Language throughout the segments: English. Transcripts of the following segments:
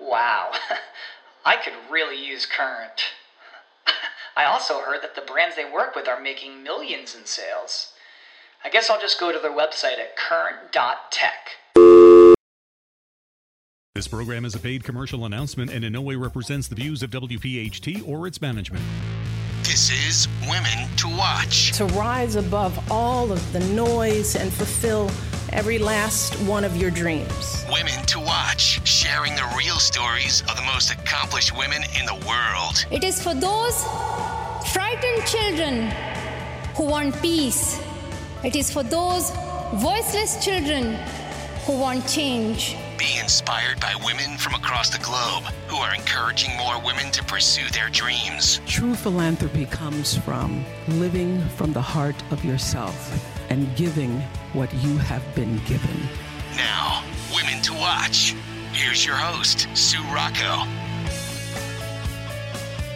Wow, I could really use Current. I also heard that the brands they work with are making millions in sales. I guess I'll just go to their website at current.tech. This program is a paid commercial announcement and in no way represents the views of WPHT or its management. This is Women to Watch. To rise above all of the noise and fulfill every last one of your dreams. Women to Watch, sharing the real stories of the most accomplished women in the world. It is for those frightened children who want peace. It is for those voiceless children who want change. Be inspired by women from across the globe who are encouraging more women to pursue their dreams. True philanthropy comes from living from the heart of yourself and giving what you have been given. Now, Women to Watch. Here's your host, Sue Rocco.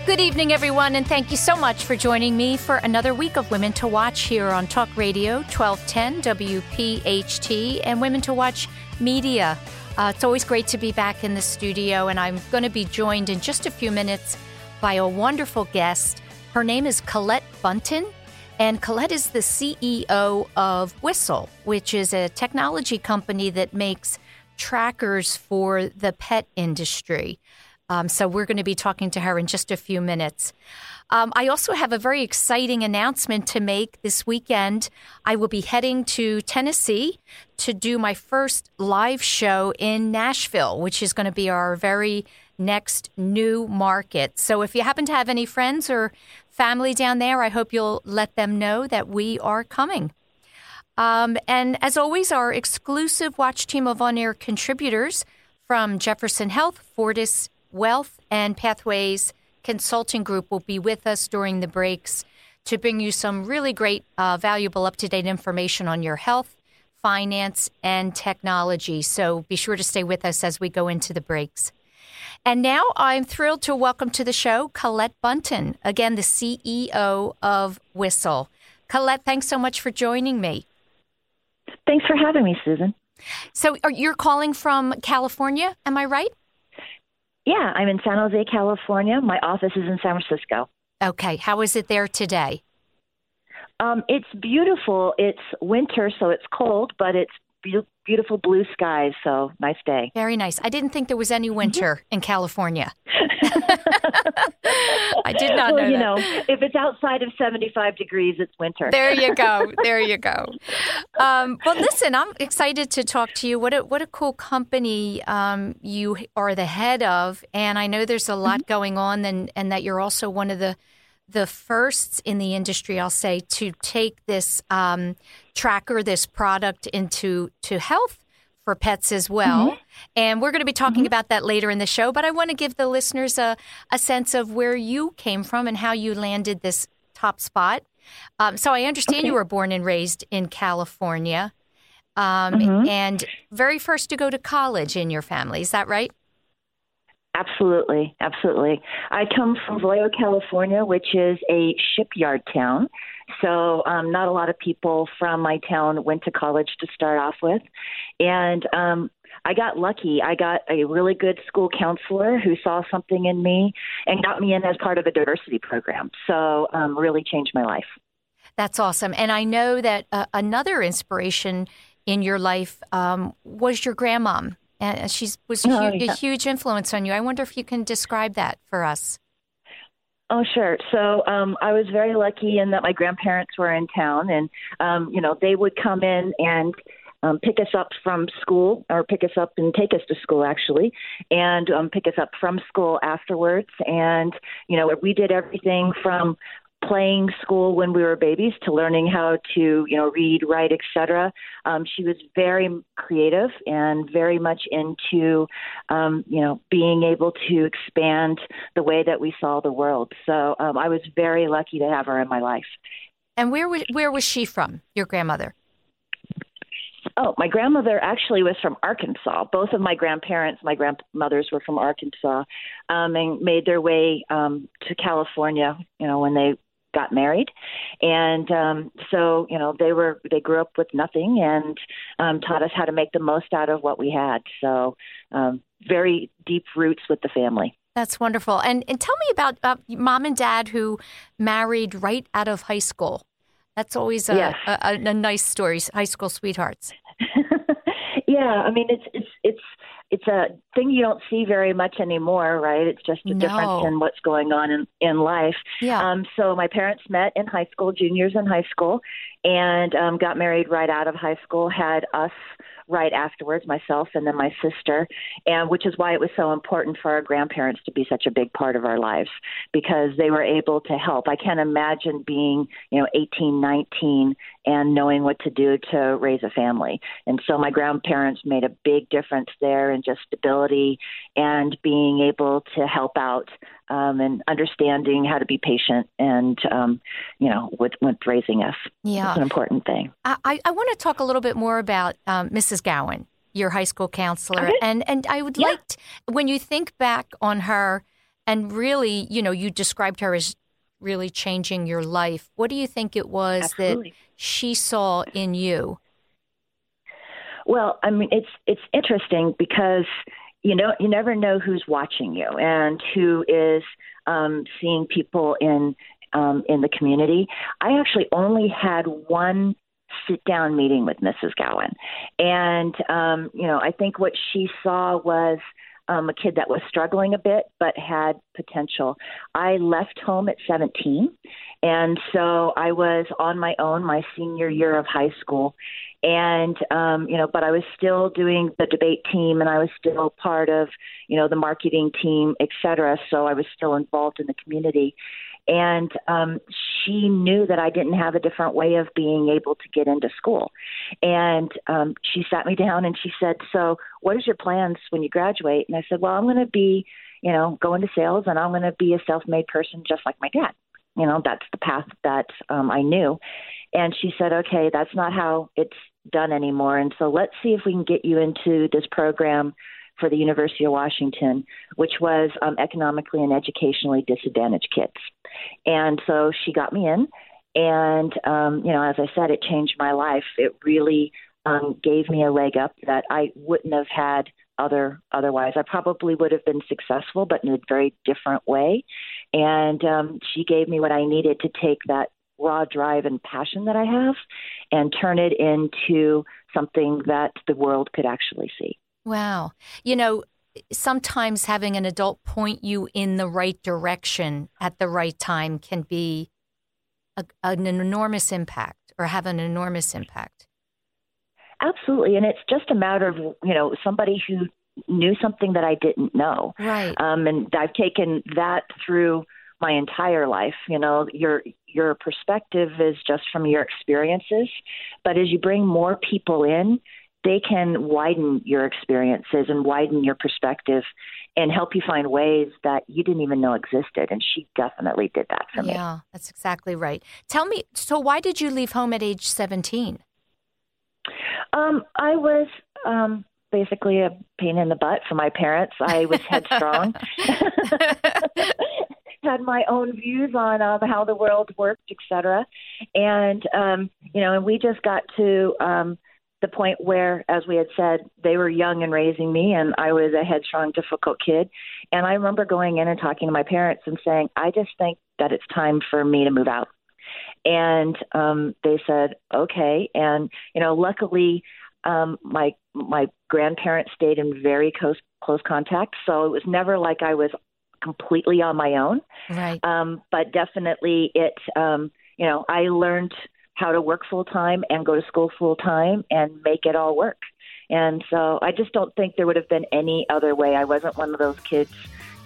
Good evening, everyone, and thank you so much for joining me for another week of Women to Watch here on Talk Radio 1210 WPHT and Women to Watch Media. Uh, it's always great to be back in the studio, and I'm going to be joined in just a few minutes by a wonderful guest. Her name is Colette Bunton, and Colette is the CEO of Whistle, which is a technology company that makes trackers for the pet industry. Um, so we're going to be talking to her in just a few minutes. Um, I also have a very exciting announcement to make this weekend. I will be heading to Tennessee to do my first live show in Nashville, which is going to be our very next new market. So if you happen to have any friends or family down there, I hope you'll let them know that we are coming. Um, and as always, our exclusive watch team of on air contributors from Jefferson Health, Fortis Wealth, and Pathways Consulting Group will be with us during the breaks to bring you some really great, uh, valuable, up to date information on your health, finance, and technology. So be sure to stay with us as we go into the breaks. And now I'm thrilled to welcome to the show Colette Bunton, again, the CEO of Whistle. Colette, thanks so much for joining me. Thanks for having me, Susan. So you're calling from California, am I right? Yeah, I'm in San Jose, California. My office is in San Francisco. Okay. How is it there today? Um, it's beautiful. It's winter, so it's cold, but it's beautiful blue skies. So nice day. Very nice. I didn't think there was any winter in California. I did not well, know. you that. know, if it's outside of 75 degrees, it's winter. There you go. There you go. Um, well, listen, I'm excited to talk to you. What a what a cool company um, you are the head of, and I know there's a lot Mm-hmm. going on, and and that you're also one of the the firsts in the industry, I'll say, to take this um, tracker, this product into to health for pets as well. Mm-hmm. And we're going to be talking about that later in the show. But I want to give the listeners a, a sense of where you came from and how you landed this top spot. Um, so I understand you were born and raised in California, um, Mhm. and very first to go to college in your family. Is that right? Absolutely, absolutely. I come from Vallejo, California, which is a shipyard town. So, um, not a lot of people from my town went to college to start off with. And um, I got lucky. I got a really good school counselor who saw something in me and got me in as part of a diversity program. So, um, really changed my life. That's awesome. And I know that uh, another inspiration in your life um, was your grandmom. And she's was a, Oh, hu- yeah. a huge influence on you. I wonder if you can describe that for us. Oh, sure. So um, I was very lucky in that my grandparents were in town, and um, you know they would come in and um, pick us up from school, or pick us up and take us to school actually, and um, pick us up from school afterwards. And you know we did everything from playing school when we were babies to learning how to you know read write etc um, she was very creative and very much into um, you know being able to expand the way that we saw the world so um, i was very lucky to have her in my life and where was, where was she from your grandmother Oh, my grandmother actually was from Arkansas. Both of my grandparents, my grandmothers were from Arkansas, um, and made their way um, to California. You know, when they got married. And um so you know they were they grew up with nothing and um taught us how to make the most out of what we had. So um very deep roots with the family. That's wonderful. And and tell me about uh, mom and dad who married right out of high school. That's always a, yes. a, a, a nice story high school sweethearts yeah i mean it's it's it's it's a thing you don't see very much anymore, right? It's just a No. difference in what's going on in, in life. Yeah. Um, so my parents met in high school, juniors in high school, and um, got married right out of high school. Had us right afterwards, myself and then my sister, and which is why it was so important for our grandparents to be such a big part of our lives because they were able to help. I can't imagine being, you know, 18, 19 and knowing what to do to raise a family. And so my grandparents made a big difference there in just stability and being able to help out um, and understanding how to be patient and um, you know with with raising us. Yeah. it's an important thing. I, I- want to talk a little bit more about um, Mrs. Gowan, your high school counselor, Okay. and and I would Yeah. like to, when you think back on her, and really, you know, you described her as really changing your life. What do you think it was Absolutely. that she saw in you? Well, I mean, it's it's interesting because you know you never know who's watching you and who is um, seeing people in um, in the community. I actually only had one sit down meeting with Mrs. Gowan, and um, you know I think what she saw was. Um, a kid that was struggling a bit but had potential. I left home at 17, and so I was on my own my senior year of high school and um you know but i was still doing the debate team and i was still part of you know the marketing team et cetera. So i was still involved in the community. And um she knew that i didn't have a different way of being able to get into school. And um she sat me down and she said so what is your plans when you graduate? And i said well i'm going to be you know go into sales and i'm going to be a self made person just like my dad. You know that's the path that um i knew. And she said, okay, that's not how it's done anymore. And so let's see if we can get you into this program for the University of Washington, which was um, economically and educationally disadvantaged kids. And so she got me in. And, um, you know, as I said, it changed my life. It really um, gave me a leg up that I wouldn't have had other otherwise. I probably would have been successful, but in a very different way. And um, she gave me what I needed to take that raw drive and passion that I have and turn it into something that the world could actually see. Wow. You know, sometimes having an adult point you in the right direction at the right time can be a, an enormous impact or have an enormous impact. Absolutely. And it's just a matter of, you know, somebody who knew something that I didn't know. Right. Um, and I've taken that through my entire life. You know, your your perspective is just from your experiences, but as you bring more people in, they can widen your experiences and widen your perspective and help you find ways that you didn't even know existed. And she definitely did that for me. Yeah, that's exactly right. Tell me, so why did you leave home at age 17? Um, I was um, basically a pain in the butt for my parents. I was headstrong. had my own views on um, how the world worked, et cetera. And, um, you know, and we just got to um, the point where, as we had said, they were young and raising me, and I was a headstrong, difficult kid. And I remember going in and talking to my parents and saying, I just think that it's time for me to move out. And um, they said, okay. And, you know, luckily, um, my my grandparents stayed in very close close contact, so it was never like I was completely on my own. Right. Um, but definitely, it um, you know I learned how to work full time and go to school full time and make it all work. And so I just don't think there would have been any other way. I wasn't one of those kids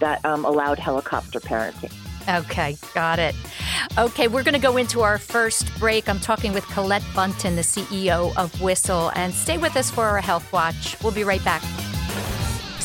that um, allowed helicopter parenting. Okay, got it. Okay, we're going to go into our first break. I'm talking with Colette Bunton, the CEO of Whistle, and stay with us for our Health Watch. We'll be right back.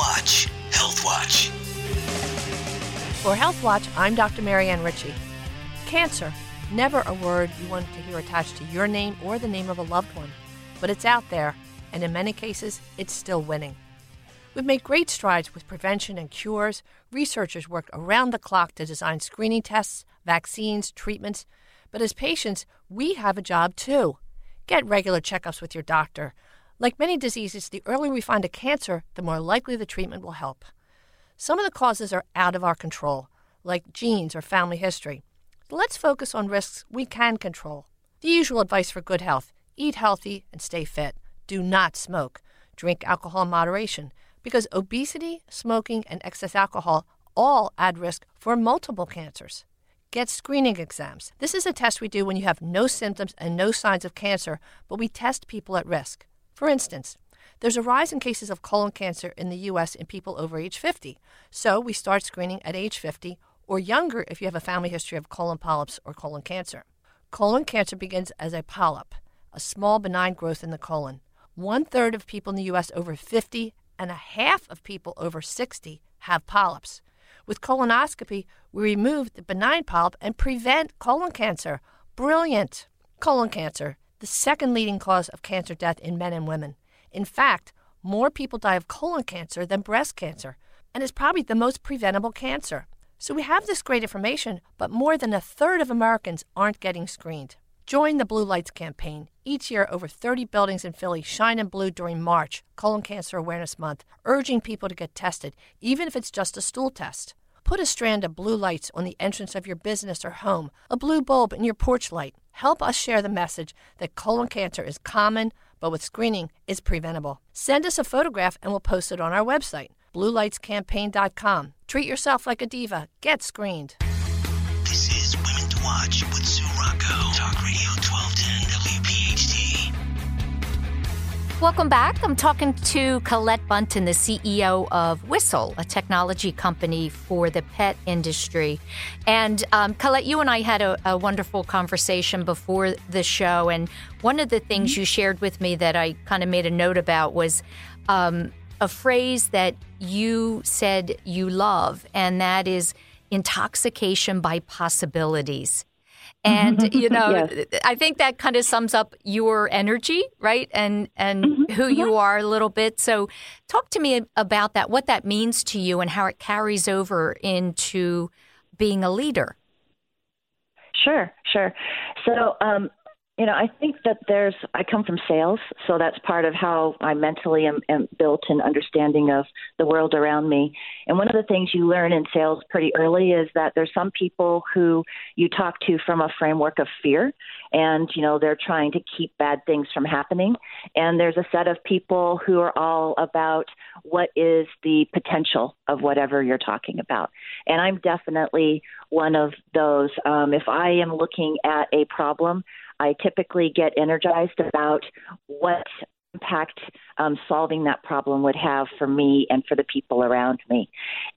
Watch Health Watch. For Health Watch, I'm Dr. Marianne Ritchie. Cancer, never a word you want to hear attached to your name or the name of a loved one, but it's out there, and in many cases, it's still winning. We've made great strides with prevention and cures. Researchers worked around the clock to design screening tests, vaccines, treatments. But as patients, we have a job too. Get regular checkups with your doctor. Like many diseases, the earlier we find a cancer, the more likely the treatment will help. Some of the causes are out of our control, like genes or family history. But let's focus on risks we can control. The usual advice for good health eat healthy and stay fit. Do not smoke. Drink alcohol in moderation, because obesity, smoking, and excess alcohol all add risk for multiple cancers. Get screening exams. This is a test we do when you have no symptoms and no signs of cancer, but we test people at risk. For instance, there's a rise in cases of colon cancer in the U.S. in people over age 50. So we start screening at age 50 or younger if you have a family history of colon polyps or colon cancer. Colon cancer begins as a polyp, a small benign growth in the colon. One third of people in the U.S. over 50 and a half of people over 60 have polyps. With colonoscopy, we remove the benign polyp and prevent colon cancer. Brilliant! Colon cancer the second leading cause of cancer death in men and women. In fact, more people die of colon cancer than breast cancer, and is probably the most preventable cancer. So we have this great information, but more than a third of Americans aren't getting screened. Join the Blue Lights campaign. Each year, over 30 buildings in Philly shine in blue during March, Colon Cancer Awareness Month, urging people to get tested, even if it's just a stool test. Put a strand of blue lights on the entrance of your business or home, a blue bulb in your porch light. Help us share the message that colon cancer is common, but with screening, is preventable. Send us a photograph and we'll post it on our website, bluelightscampaign.com. Treat yourself like a diva. Get screened. This is Women to Watch with Sue Rocco. Talk Radio 1210 WPHT. Welcome back. I'm talking to Colette Bunton, the CEO of Whistle, a technology company for the pet industry. And um, Colette, you and I had a, a, wonderful conversation before the show. And one of the things mm-hmm. you shared with me that I kind of made a note about was um, a phrase that you said you love, and that is intoxication by possibilities. And you know, yes. I think that kind of sums up your energy, right? And and mm-hmm. who you mm-hmm. are a little bit. So, talk to me about that, what that means to you, and how it carries over into being a leader. Sure, sure. So, um, you know, I think that there's, I come from sales, so that's part of how I mentally am, am, built and understanding of the world around me. And one of the things you learn in sales pretty early is that there's some people who you talk to from a framework of fear, and, you know, they're trying to keep bad things from happening. And there's a set of people who are all about what is the potential of whatever you're talking about. And I'm definitely one of those. Um, if I am looking at a problem, I typically get energized about what impact um, solving that problem would have for me and for the people around me.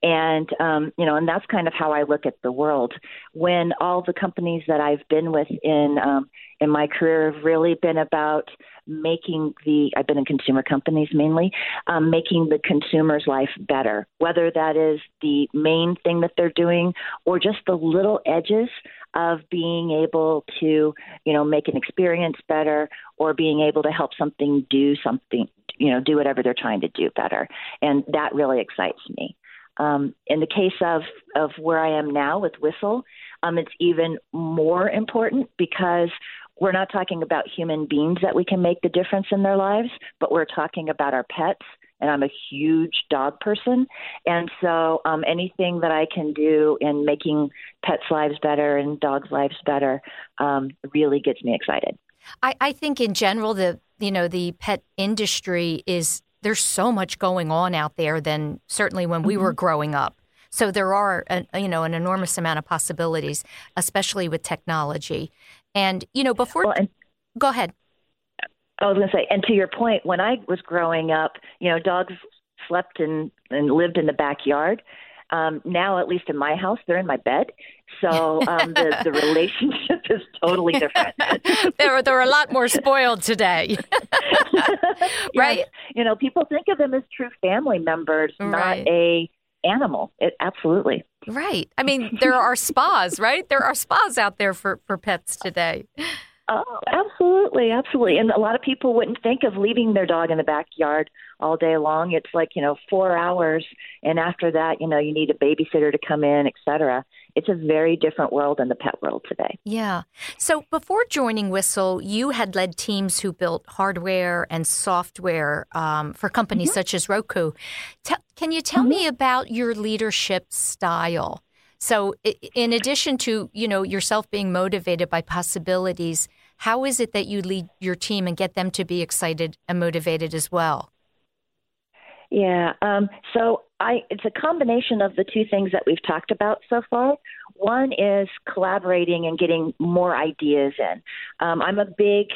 And, um, you know, and that's kind of how I look at the world. When all the companies that I've been with in, um, in my career have really been about making the, I've been in consumer companies mainly, um, making the consumer's life better, whether that is the main thing that they're doing or just the little edges of being able to, you know, make an experience better or being able to help something do something, you know, do whatever they're trying to do better. And that really excites me. Um, in the case of, of where I am now with Whistle, um, it's even more important because we're not talking about human beings that we can make the difference in their lives, but we're talking about our pets. And I'm a huge dog person. And so um, anything that I can do in making pets' lives better and dogs' lives better um, really gets me excited. I, I think in general, the you know the pet industry is there's so much going on out there than certainly when we mm-hmm. were growing up. So there are, a, you know, an enormous amount of possibilities, especially with technology. And you know, before, well, and, go ahead. I was going to say, and to your point, when I was growing up, you know, dogs slept and and lived in the backyard. Um, now, at least in my house, they're in my bed. So um, the, the relationship is totally different. they're, they're a lot more spoiled today. right? Yes. You know, people think of them as true family members, right. not a animal. It, absolutely. Right. I mean, there are spas, right? There are spas out there for, for pets today. Oh, absolutely, absolutely. And a lot of people wouldn't think of leaving their dog in the backyard all day long. It's like, you know, four hours. And after that, you know, you need a babysitter to come in, et cetera. It's a very different world than the pet world today. Yeah. So before joining Whistle, you had led teams who built hardware and software um, for companies mm-hmm. such as Roku. T- can you tell mm-hmm. me about your leadership style? So, in addition to you know yourself being motivated by possibilities, how is it that you lead your team and get them to be excited and motivated as well? Yeah, um, so I, it's a combination of the two things that we've talked about so far. One is collaborating and getting more ideas in. Um, I'm a big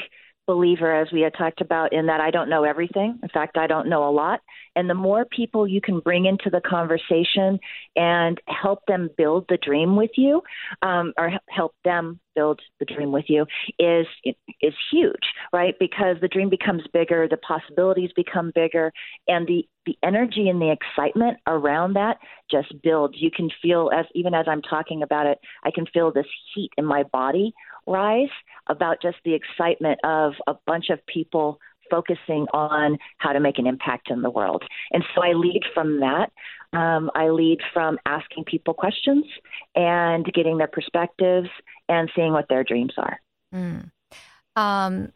believer, as we had talked about, in that I don't know everything. In fact, I don't know a lot. And the more people you can bring into the conversation and help them build the dream with you, um, or help them build the dream with you, is is huge, right? Because the dream becomes bigger, the possibilities become bigger, and the the energy and the excitement around that just builds. You can feel as even as I'm talking about it, I can feel this heat in my body rise about just the excitement of a bunch of people focusing on how to make an impact in the world. And so I lead from that. Um, I lead from asking people questions and getting their perspectives and seeing what their dreams are. Mm. Um,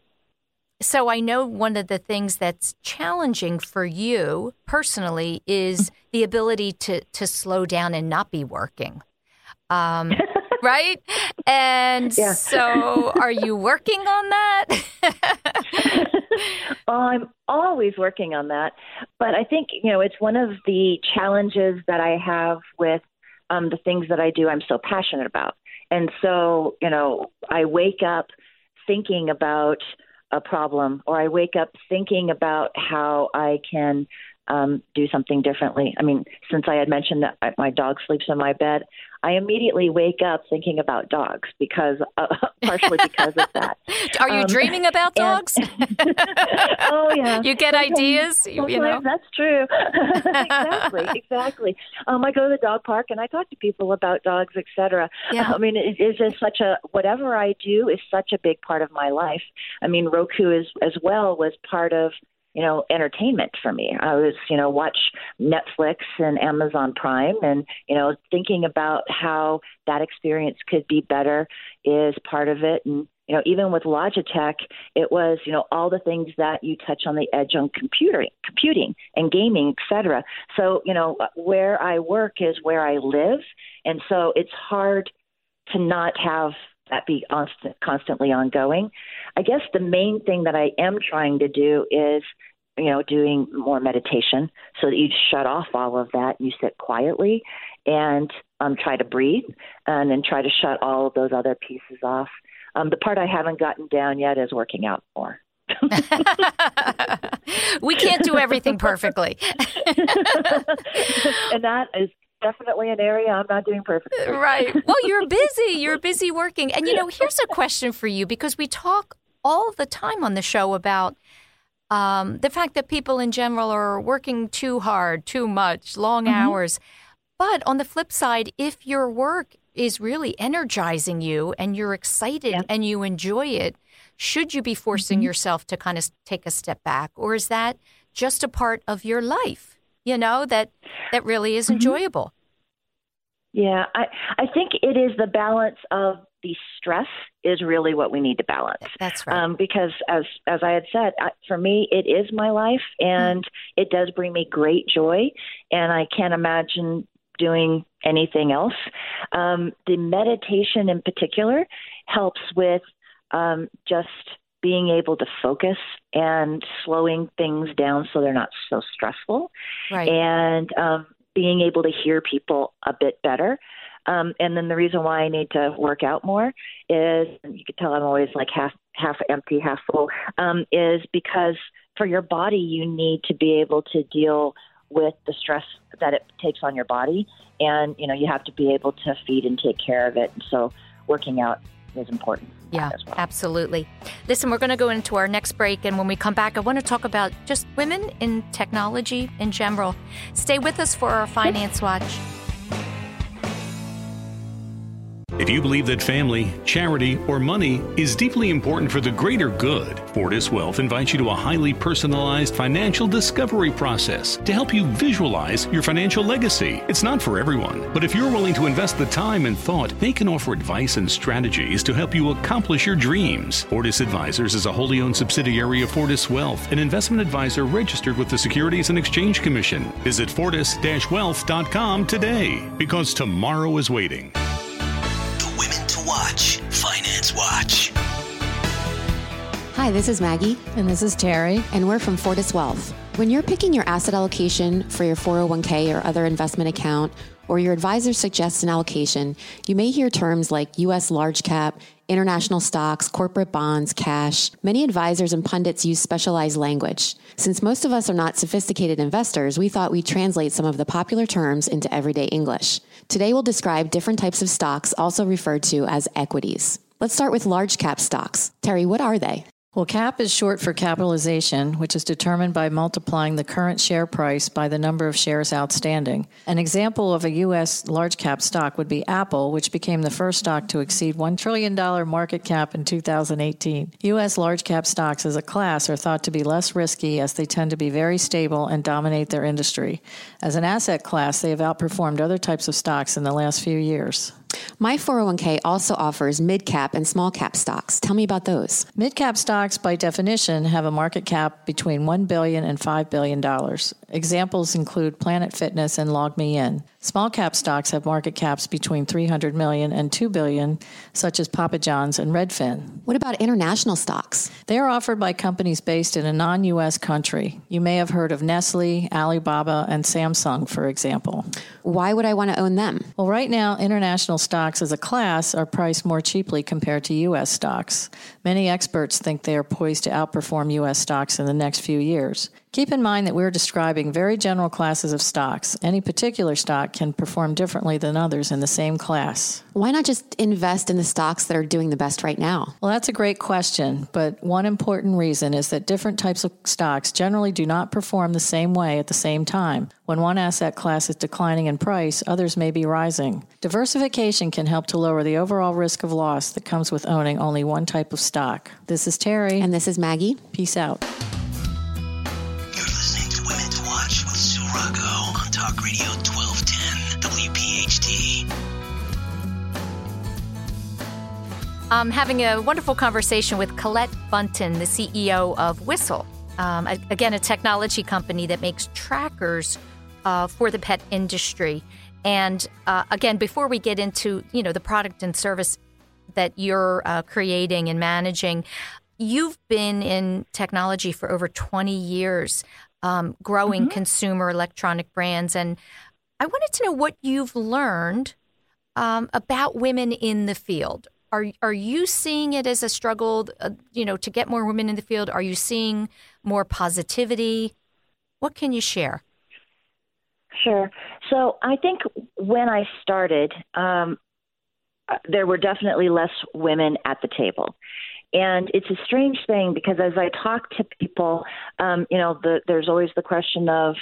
so I know one of the things that's challenging for you personally is the ability to to slow down and not be working. Um, right? And yeah. so, are you working on that? oh, I'm always working on that. But I think, you know, it's one of the challenges that I have with um, the things that I do, I'm so passionate about. And so, you know, I wake up thinking about a problem, or I wake up thinking about how I can um, do something differently. I mean, since I had mentioned that my dog sleeps in my bed, I immediately wake up thinking about dogs because, uh, partially because of that. Are you um, dreaming about dogs? And, oh yeah, you get sometimes, ideas. Sometimes you know, that's true. exactly, exactly. Um, I go to the dog park and I talk to people about dogs, etc. Yeah. I mean, it is just such a whatever I do is such a big part of my life. I mean, Roku is as well was part of you know, entertainment for me. I was, you know, watch Netflix and Amazon Prime and, you know, thinking about how that experience could be better is part of it. And, you know, even with Logitech, it was, you know, all the things that you touch on the edge on computing, computing and gaming, et cetera. So, you know, where I work is where I live. And so it's hard to not have that be constant, constantly ongoing. I guess the main thing that I am trying to do is, you know, doing more meditation so that you shut off all of that. You sit quietly and um, try to breathe and then try to shut all of those other pieces off. Um, the part I haven't gotten down yet is working out more. we can't do everything perfectly. and that is definitely an area I'm not doing perfectly. Right. Well, you're busy. You're busy working. And, you know, here's a question for you because we talk all the time on the show about um, the fact that people in general are working too hard, too much, long mm-hmm. hours. But on the flip side, if your work is really energizing you and you're excited yeah. and you enjoy it, should you be forcing mm-hmm. yourself to kind of take a step back? Or is that just a part of your life? you know that that really is mm-hmm. enjoyable Yeah, I I think it is the balance of the stress is really what we need to balance. That's right. Um, because as as I had said, I, for me, it is my life, and it does bring me great joy, and I can't imagine doing anything else. Um, the meditation, in particular, helps with um, just being able to focus and slowing things down so they're not so stressful, right. and um, being able to hear people a bit better. Um, and then the reason why I need to work out more is you can tell I'm always like half half empty, half full. Um, is because for your body you need to be able to deal with the stress that it takes on your body, and you know you have to be able to feed and take care of it. And so working out is important. Yeah, well. absolutely. Listen, we're going to go into our next break, and when we come back, I want to talk about just women in technology in general. Stay with us for our Finance Watch. If you believe that family, charity, or money is deeply important for the greater good, Fortis Wealth invites you to a highly personalized financial discovery process to help you visualize your financial legacy. It's not for everyone, but if you're willing to invest the time and thought, they can offer advice and strategies to help you accomplish your dreams. Fortis Advisors is a wholly owned subsidiary of Fortis Wealth, an investment advisor registered with the Securities and Exchange Commission. Visit fortis-wealth.com today because tomorrow is waiting. The Women to Watch Finance Watch. Hi, this is Maggie. And this is Terry. And we're from Fortis Wealth. When you're picking your asset allocation for your 401k or other investment account, or your advisor suggests an allocation, you may hear terms like U.S. large cap, international stocks, corporate bonds, cash. Many advisors and pundits use specialized language. Since most of us are not sophisticated investors, we thought we'd translate some of the popular terms into everyday English. Today we'll describe different types of stocks, also referred to as equities. Let's start with large cap stocks. Terry, what are they? Well, CAP is short for capitalization, which is determined by multiplying the current share price by the number of shares outstanding. An example of a U.S. large cap stock would be Apple, which became the first stock to exceed $1 trillion market cap in 2018. U.S. large cap stocks as a class are thought to be less risky as they tend to be very stable and dominate their industry. As an asset class, they have outperformed other types of stocks in the last few years. My 401k also offers mid cap and small cap stocks. Tell me about those. Mid cap stocks, by definition, have a market cap between $1 billion and $5 billion. Examples include Planet Fitness and LogMeIn. Small cap stocks have market caps between 300 million and 2 billion, such as Papa John's and Redfin. What about international stocks? They are offered by companies based in a non US country. You may have heard of Nestle, Alibaba, and Samsung, for example. Why would I want to own them? Well, right now, international stocks as a class are priced more cheaply compared to US stocks. Many experts think they are poised to outperform US stocks in the next few years. Keep in mind that we're describing very general classes of stocks. Any particular stock can perform differently than others in the same class. Why not just invest in the stocks that are doing the best right now? Well, that's a great question, but one important reason is that different types of stocks generally do not perform the same way at the same time. When one asset class is declining in price, others may be rising. Diversification can help to lower the overall risk of loss that comes with owning only one type of stock. This is Terry. And this is Maggie. Peace out. Women to Watch with Sue Rocco on Talk Radio 1210 WPHT. I'm having a wonderful conversation with Colette Bunton, the CEO of Whistle. Um, again, a technology company that makes trackers uh, for the pet industry. And uh, again, before we get into you know the product and service that you're uh, creating and managing, you've been in technology for over 20 years, um, growing consumer electronic brands. And I wanted to know what you've learned um, about women in the field. Are are you seeing it as a struggle, uh, you know, to get more women in the field? Are you seeing more positivity? What can you share? Sure. So I think when I started, um, uh, there were definitely less women at the table. And it's a strange thing because as I talk to people, um, you know, the, there's always the question of,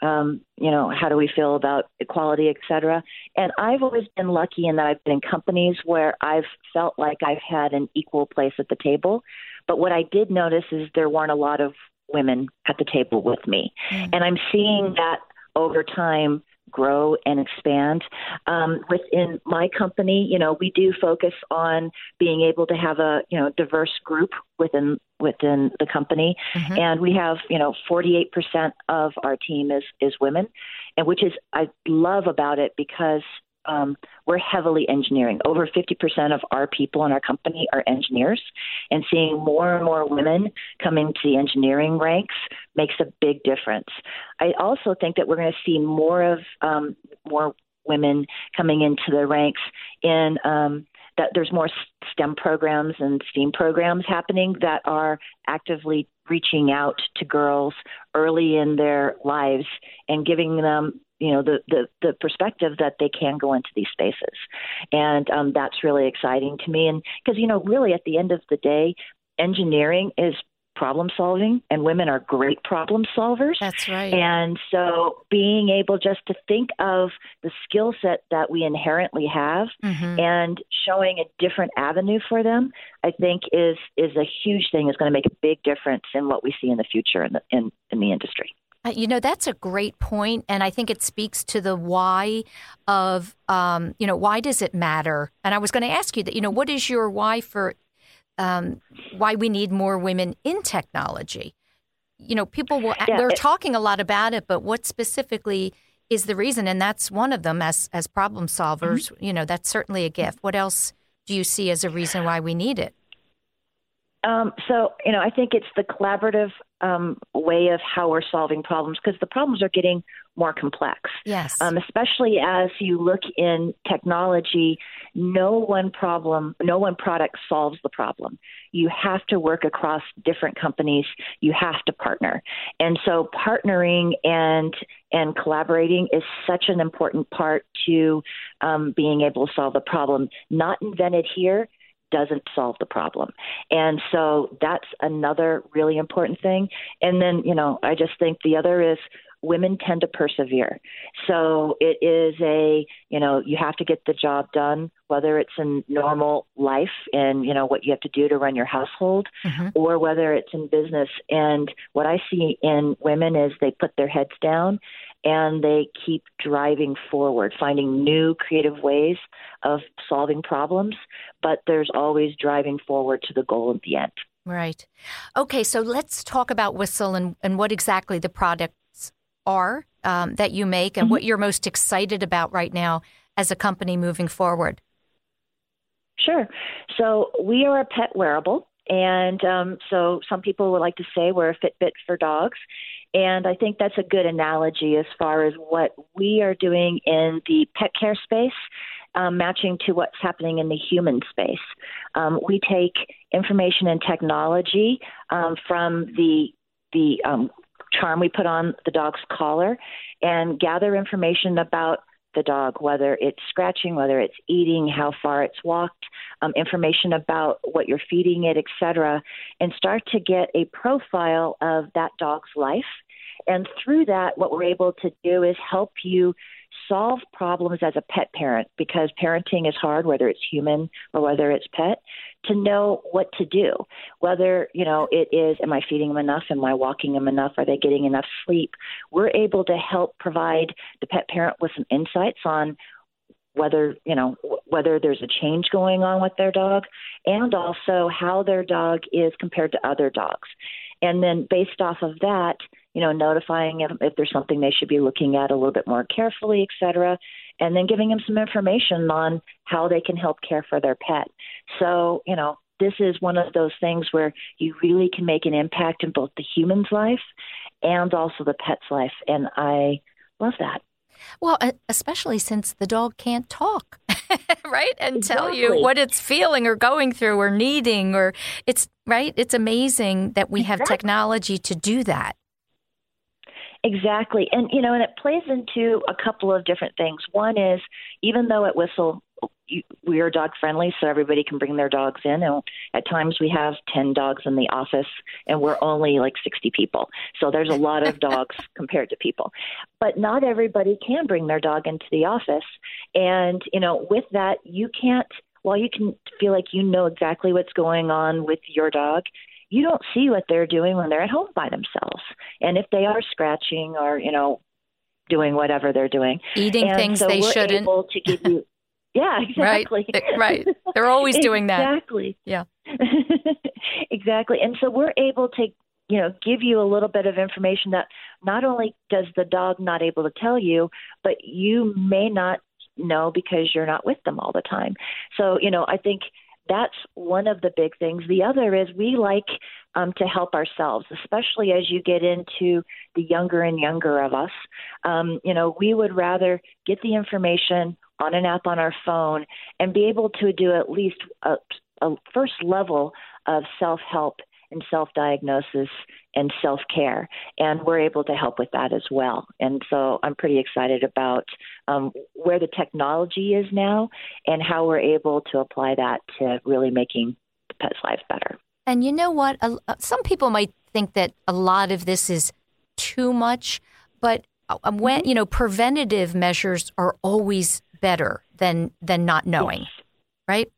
um, you know, how do we feel about equality, et cetera. And I've always been lucky in that I've been in companies where I've felt like I've had an equal place at the table. But what I did notice is there weren't a lot of women at the table with me. And I'm seeing that over time grow and expand. Um, within my company, you know, we do focus on being able to have a you know diverse group within within the company, Mm-hmm. and we have you know 48% of our team is is women, and which is I love about it because um, we're heavily engineering. Over 50% of our people in our company are engineers, and seeing more and more women coming to the engineering ranks makes a big difference. I also think that we're going to see more of um, more women coming into the ranks in um, that there's more STEM programs and STEAM programs happening that are actively reaching out to girls early in their lives and giving them you know the the, the perspective that they can go into these spaces and um, that's really exciting to me and because you know really at the end of the day engineering is problem solving and women are great problem solvers That's right. and so being able just to think of the skill set that we inherently have Mhm. and showing a different avenue for them i think is is a huge thing is going to make a big difference in what we see in the future in the in, in the industry You know, that's a great point, and I think it speaks to the why of, um, you know, why does it matter? And I was going to ask you that, you know, what is your why for um, why we need more women in technology? You know, people will, Yeah, we're it- talking a lot about it, but what specifically is the reason? And that's one of them as, as problem solvers. You know, that's certainly a gift. What else do you see as a reason why we need it? Um, so, you know, I think it's the collaborative um, way of how we're solving problems because the problems are getting more complex. Yes. Um, especially as you look in technology, no one problem, no one product solves the problem. You have to work across different companies. You have to partner, and so partnering and and collaborating is such an important part to um, being able to solve the problem. Not invented here doesn't solve the problem. And so that's another really important thing. And then, you know, I just think the other is women tend to persevere. So it is a, you know, you have to get the job done, whether it's in normal life and, you know, what you have to do to run your household mm-hmm. or whether it's in business. And what I see in women is they put their heads down and they keep driving forward, finding new creative ways of solving problems, but there's always driving forward to the goal at the end. Right. Okay, so let's talk about Whistle and, and what exactly the products are um, that you make and what you're most excited about right now as a company moving forward. Sure. So we are a pet wearable. And um, so some people would like to say we're a Fitbit for dogs. And I think that's a good analogy as far as what we are doing in the pet care space, um, matching to what's happening in the human space. Um, we take information and technology um, from the the um, charm we put on the dog's collar and gather information about the dog, whether it's scratching, whether it's eating, how far it's walked, um, information about what you're feeding it, etc., and start to get a profile of that dog's life. And through that, what we're able to do is help you solve problems as a pet parent because parenting is hard, whether it's human or whether it's pet, to know what to do. Whether, you know, it is, am I feeding them enough? Am I walking them enough? Are they getting enough sleep? We're able to help provide the pet parent with some insights on whether you know whether there's a change going on with their dog and also how their dog is compared to other dogs and then based off of that you know notifying them if there's something they should be looking at a little bit more carefully et cetera and then giving them some information on how they can help care for their pet so you know this is one of those things where you really can make an impact in both the human's life and also the pet's life and i love that Well, especially since the dog can't talk, right? And tell you what it's feeling or going through or needing or it's right? It's amazing that we have Exactly. technology to do that. Exactly. And, you know, and it plays into a couple of different things. One is, even though at Whistle, we are dog friendly, so everybody can bring their dogs in. And at times we have 10 dogs in the office, and we're only like 60 people. So there's a lot of dogs compared to people. But not everybody can bring their dog into the office. And, you know, with that, you can't, while you can feel like you know exactly what's going on with your dog, you don't see what they're doing when they're at home by themselves. And if they are scratching or, you know, doing whatever they're doing. Eating and things so they shouldn't. Able to give you, yeah, exactly. Right. Right. They're always doing that. Exactly. Yeah. exactly. And so we're able to, you know, give you a little bit of information that not only does the dog not able to tell you, but you may not know because you're not with them all the time. So, you know, I think that's one of the big things. The other is we like um, to help ourselves, especially as you get into the younger and younger of us. Um, you know, we would rather get the information on an app on our phone and be able to do at least a, a first level of self help and self diagnosis and self care. And we're able to help with that as well. And so I'm pretty excited about um, where the technology is now and how we're able to apply that to really making the pets' lives better. And you know what? Uh, some people might think that a lot of this is too much, but uh, when you know preventative measures are always better than than not knowing, yes. right?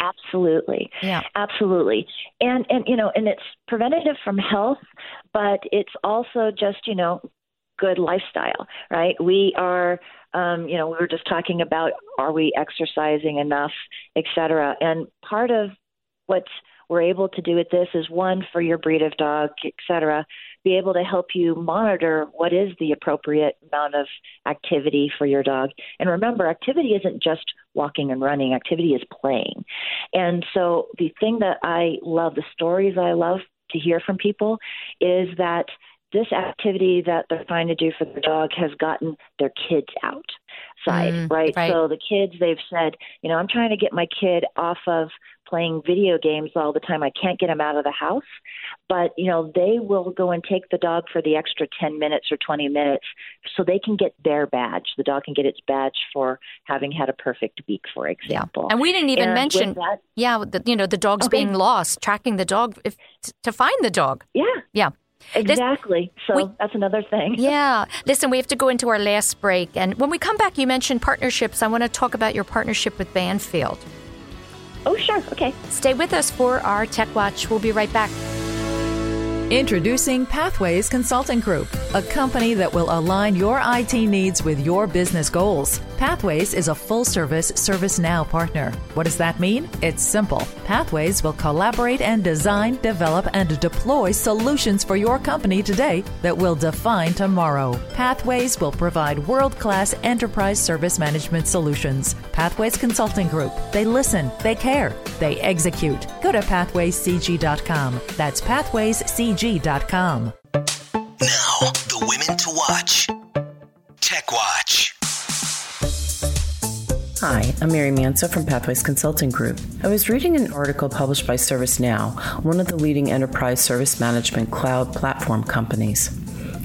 Absolutely. Yeah. Absolutely. And and you know, and it's preventative from health, but it's also just, you know, good lifestyle, right? We are um, you know, we were just talking about are we exercising enough, et cetera. And part of what we're able to do with this is one for your breed of dog, et cetera, be able to help you monitor what is the appropriate amount of activity for your dog. And remember, activity isn't just walking and running, activity is playing. And so the thing that I love, the stories I love to hear from people is that this activity that they're trying to do for their dog has gotten their kids outside, Mm, right? right. So the kids, they've said, you know, I'm trying to get my kid off of playing video games all the time. I can't get him out of the house. But, you know, they will go and take the dog for the extra 10 minutes or 20 minutes so they can get their badge. The dog can get its badge for having had a perfect week, for example. And we didn't even And mention, that- yeah, the, you know, the dog's Okay. being lost, tracking the dog if, to find the dog. Yeah. Yeah. This- Exactly. So we- that's another thing. Yeah. Listen, we have to go into our last break. And when we come back, you mentioned partnerships. I want to talk about your partnership with Banfield. Oh, sure. Okay. Stay with us for our Tech Watch. We'll be right back. Introducing Pathways Consulting Group, a company that will align your IT needs with your business goals. Pathways is a full service ServiceNow partner. What does that mean? It's simple. Pathways will collaborate and design, develop, and deploy solutions for your company today that will define tomorrow. Pathways will provide world class enterprise service management solutions. Pathways Consulting Group. They listen, they care, they execute. Go to pathwayscg.com. That's pathwayscg.com. Now, the women to watch. Hi, I'm Mary Manso from Pathways Consulting Group. I was reading an article published by ServiceNow, one of the leading enterprise service management cloud platform companies.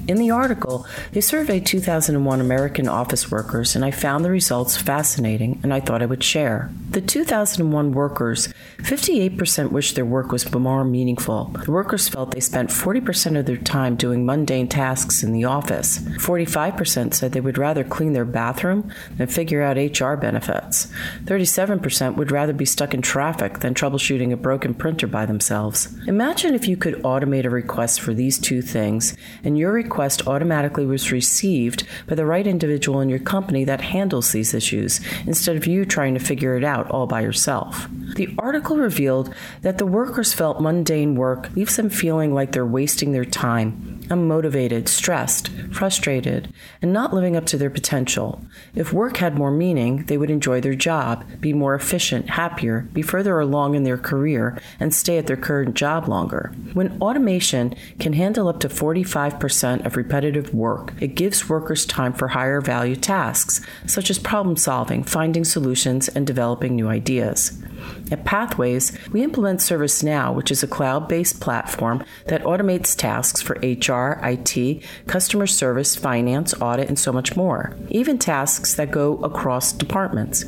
In the article, they surveyed 2001 American office workers, and I found the results fascinating and I thought I would share. The 2001 workers, 58% wished their work was more meaningful. The workers felt they spent 40% of their time doing mundane tasks in the office. 45% said they would rather clean their bathroom than figure out HR benefits. 37% would rather be stuck in traffic than troubleshooting a broken printer by themselves. Imagine if you could automate a request for these two things, and your request automatically was received by the right individual in your company that handles these issues, instead of you trying to figure it out all by yourself. The article revealed that the workers felt mundane work leaves them feeling like they're wasting their time, unmotivated, stressed, frustrated, and not living up to their potential. If work had more meaning, they would enjoy their job, be more efficient, happier, be further along in their career, and stay at their current job longer. When automation can handle up to 45% of repetitive work, it gives workers time for higher value tasks, such as problem solving, finding solutions, and developing new ideas. At Pathways, we implement ServiceNow, which is a cloud based platform that automates tasks for HR, IT, customer service, finance, audit, and so much more, even tasks that go across departments.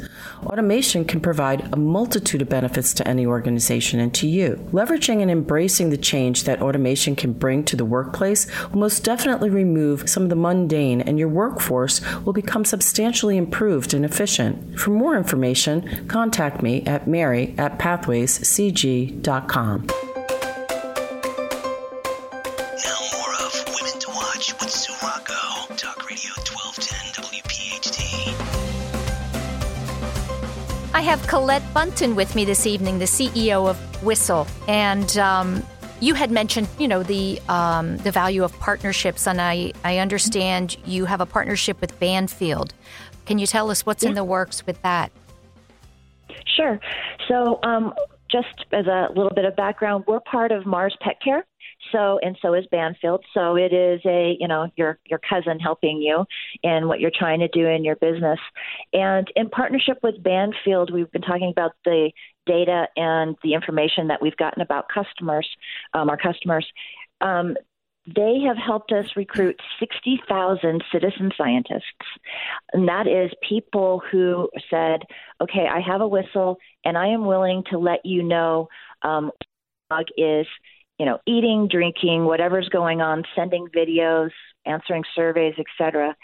Automation can provide a multitude of benefits to any organization and to you. Leveraging and embracing the change that automation can bring to the workplace will most definitely remove some of the mundane, and your workforce will become substantially improved and efficient. For more information, contact me at mary at pathwayscg.com. I have Colette Bunton with me this evening, the CEO of Whistle, and um, you had mentioned, you know, the um, the value of partnerships, and I I understand you have a partnership with Banfield. Can you tell us what's yeah. in the works with that? Sure. So, um, just as a little bit of background, we're part of Mars Pet Care. So and so is Banfield. So it is a you know your your cousin helping you in what you're trying to do in your business. And in partnership with Banfield, we've been talking about the data and the information that we've gotten about customers, um, our customers. Um, they have helped us recruit 60,000 citizen scientists. And that is people who said, okay, I have a whistle and I am willing to let you know um, dog is you know, eating, drinking, whatever's going on, sending videos, answering surveys, etc.,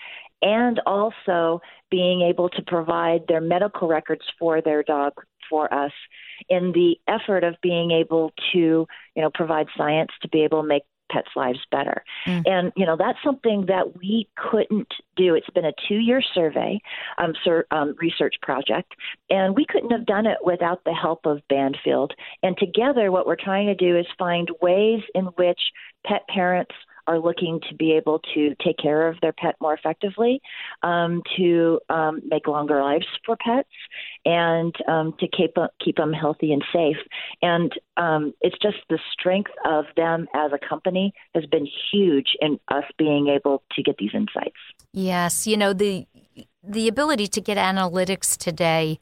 and also being able to provide their medical records for their dog for us in the effort of being able to, you know, provide science to be able to make pets' lives better. Mm. And, you know, that's something that we couldn't do. It's been a two year survey, um, sur- um, research project, and we couldn't have done it without the help of Banfield. And together, what we're trying to do is find ways in which pet parents are looking to be able to take care of their pet more effectively, um, to um, make longer lives for pets, and um, to keep keep them healthy and safe. And um, it's just the strength of them as a company has been huge in us being able to get these insights. Yes, you know the the ability to get analytics today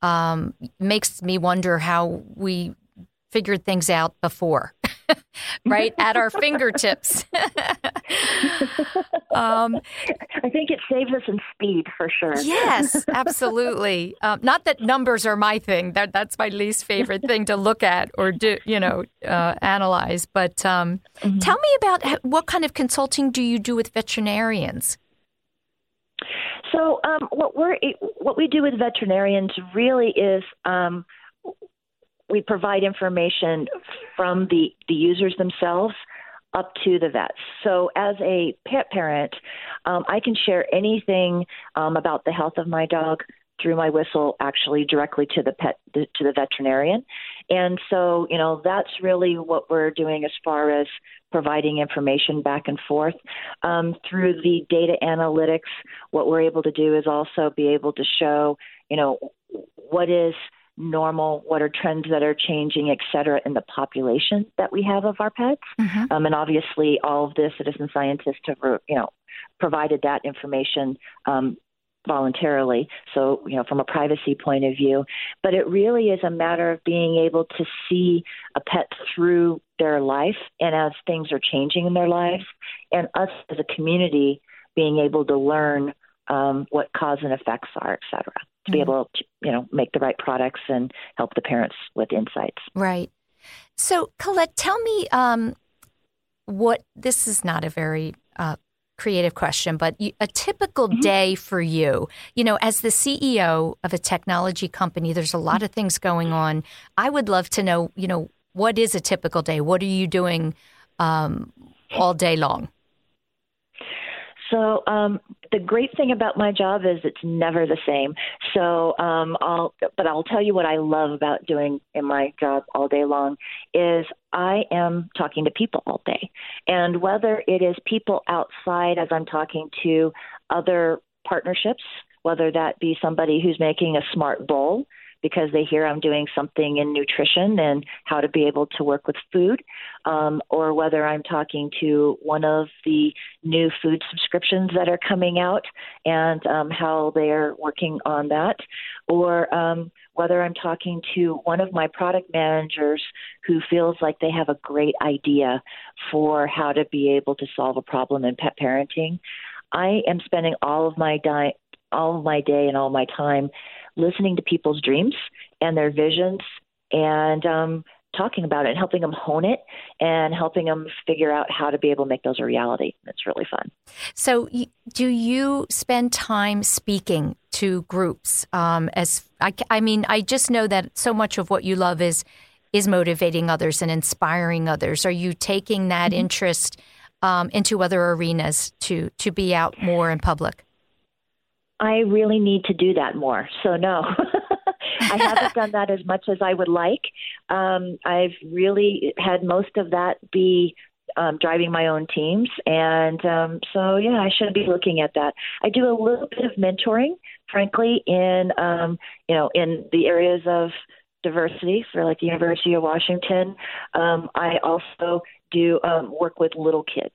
um, makes me wonder how we figured things out before. right at our fingertips. um, I think it saves us in speed for sure. yes, absolutely. Um, not that numbers are my thing. That that's my least favorite thing to look at or do you know uh, analyze. But um, mm-hmm. tell me about what kind of consulting do you do with veterinarians? So um, what we're what we do with veterinarians really is um, we provide information from the, the users themselves up to the vets. So, as a pet parent, um, I can share anything um, about the health of my dog through my whistle, actually directly to the pet to the veterinarian. And so, you know, that's really what we're doing as far as providing information back and forth um, through the data analytics. What we're able to do is also be able to show, you know, what is normal, what are trends that are changing, et cetera, in the population that we have of our pets. Mm-hmm. Um, and obviously, all of the citizen scientists have, you know, provided that information um, voluntarily. So, you know, from a privacy point of view, but it really is a matter of being able to see a pet through their life and as things are changing in their lives, and us as a community being able to learn um, what cause and effects are, et cetera to be mm-hmm. able to, you know, make the right products and help the parents with insights. Right. So, Colette, tell me um, what this is not a very uh, creative question, but you, a typical mm-hmm. day for you, you know, as the CEO of a technology company, there's a lot of things going on. I would love to know, you know, what is a typical day? What are you doing um, all day long? So um, the great thing about my job is it's never the same. So um, I'll, but I'll tell you what I love about doing in my job all day long is I am talking to people all day, and whether it is people outside as I'm talking to other partnerships, whether that be somebody who's making a smart bowl because they hear I'm doing something in nutrition and how to be able to work with food, um, or whether I'm talking to one of the new food subscriptions that are coming out and um, how they're working on that, or um, whether I'm talking to one of my product managers who feels like they have a great idea for how to be able to solve a problem in pet parenting. I am spending all of my di- all of my day and all my time listening to people's dreams and their visions and um, talking about it and helping them hone it and helping them figure out how to be able to make those a reality. It's really fun. So, do you spend time speaking to groups? Um, as I, I mean, I just know that so much of what you love is is motivating others and inspiring others. Are you taking that mm-hmm. interest um, into other arenas to to be out more in public? I really need to do that more. So no. I haven't done that as much as I would like. Um, I've really had most of that be um, driving my own teams, and um, so yeah, I should be looking at that. I do a little bit of mentoring, frankly, in um, you know in the areas of diversity for like the University of Washington. Um, I also do um, work with little kids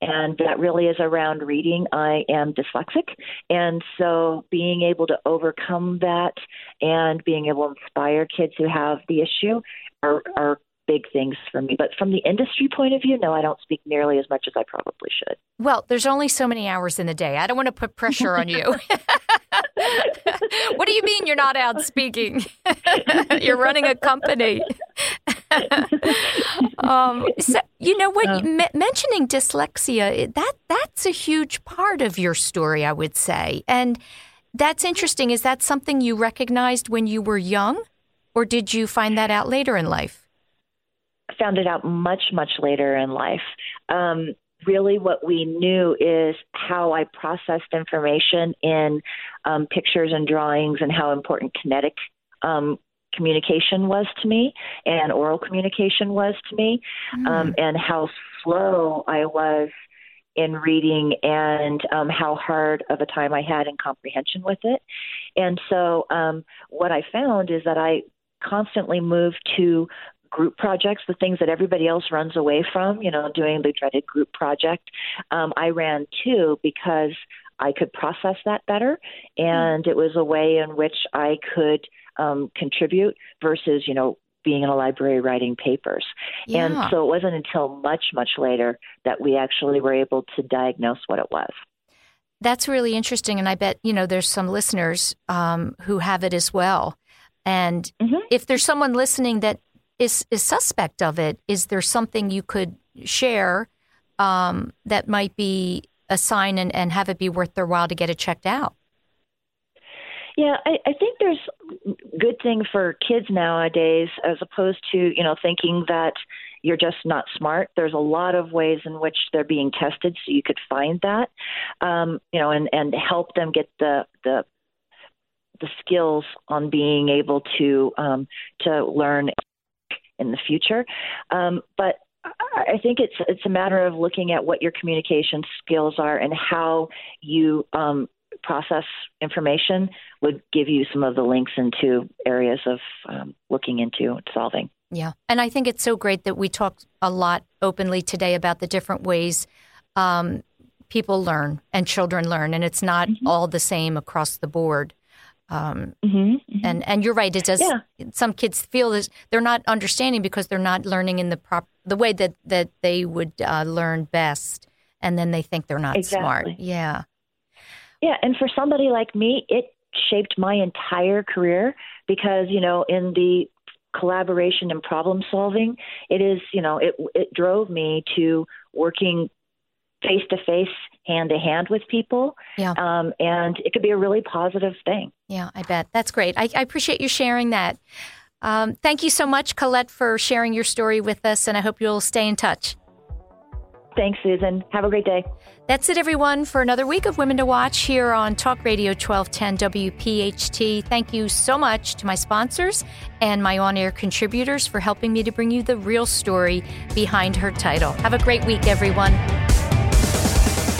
and that really is around reading. I am dyslexic, and so being able to overcome that and being able to inspire kids who have the issue are, are big things for me. But from the industry point of view, no, I don't speak nearly as much as I probably should. Well, there's only so many hours in the day. I don't want to put pressure on you. what do you mean you're not out speaking? you're running a company. um, so you know what? Uh, mentioning dyslexia that that's a huge part of your story, I would say, and that's interesting. Is that something you recognized when you were young, or did you find that out later in life? Found it out much much later in life. Um, really what we knew is how I processed information in um, pictures and drawings and how important kinetic um, communication was to me and oral communication was to me, mm. um, and how slow I was in reading and um, how hard of a time I had in comprehension with it. And so, um, what I found is that I constantly moved to group projects, the things that everybody else runs away from, you know, doing the dreaded group project. Um, I ran too because I could process that better, and it was a way in which I could um, contribute versus, you know, being in a library writing papers. Yeah. And so it wasn't until much, much later that we actually were able to diagnose what it was. That's really interesting. And I bet, you know, there's some listeners um, who have it as well. And mm-hmm. if there's someone listening that is, is suspect of it, is there something you could share um, that might be a sign and, and have it be worth their while to get it checked out? Yeah, I, I think there's good thing for kids nowadays as opposed to, you know, thinking that you're just not smart. There's a lot of ways in which they're being tested, so you could find that, um, you know, and and help them get the the the skills on being able to um, to learn in the future. Um, but I think it's it's a matter of looking at what your communication skills are and how you um, process information would give you some of the links into areas of um, looking into solving. Yeah. And I think it's so great that we talked a lot openly today about the different ways um, people learn and children learn, and it's not mm-hmm. all the same across the board. Um, mm-hmm, mm-hmm. And and you're right. It does. Yeah. Some kids feel this they're not understanding because they're not learning in the prop the way that that they would uh, learn best, and then they think they're not exactly. smart. Yeah. Yeah, and for somebody like me, it shaped my entire career because, you know, in the collaboration and problem solving, it is, you know, it it drove me to working face to face, hand to hand with people. Yeah. Um, and it could be a really positive thing. Yeah, I bet. That's great. I, I appreciate you sharing that. Um, thank you so much, Colette, for sharing your story with us, and I hope you'll stay in touch. Thanks, Susan. Have a great day. That's it, everyone, for another week of Women to Watch here on Talk Radio 1210 WPHT. Thank you so much to my sponsors and my on air contributors for helping me to bring you the real story behind her title. Have a great week, everyone.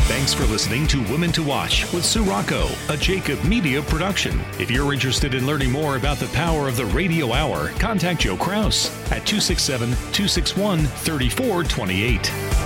Thanks for listening to Women to Watch with Sue Rocco, a Jacob Media production. If you're interested in learning more about the power of the radio hour, contact Joe Kraus at 267 261 3428.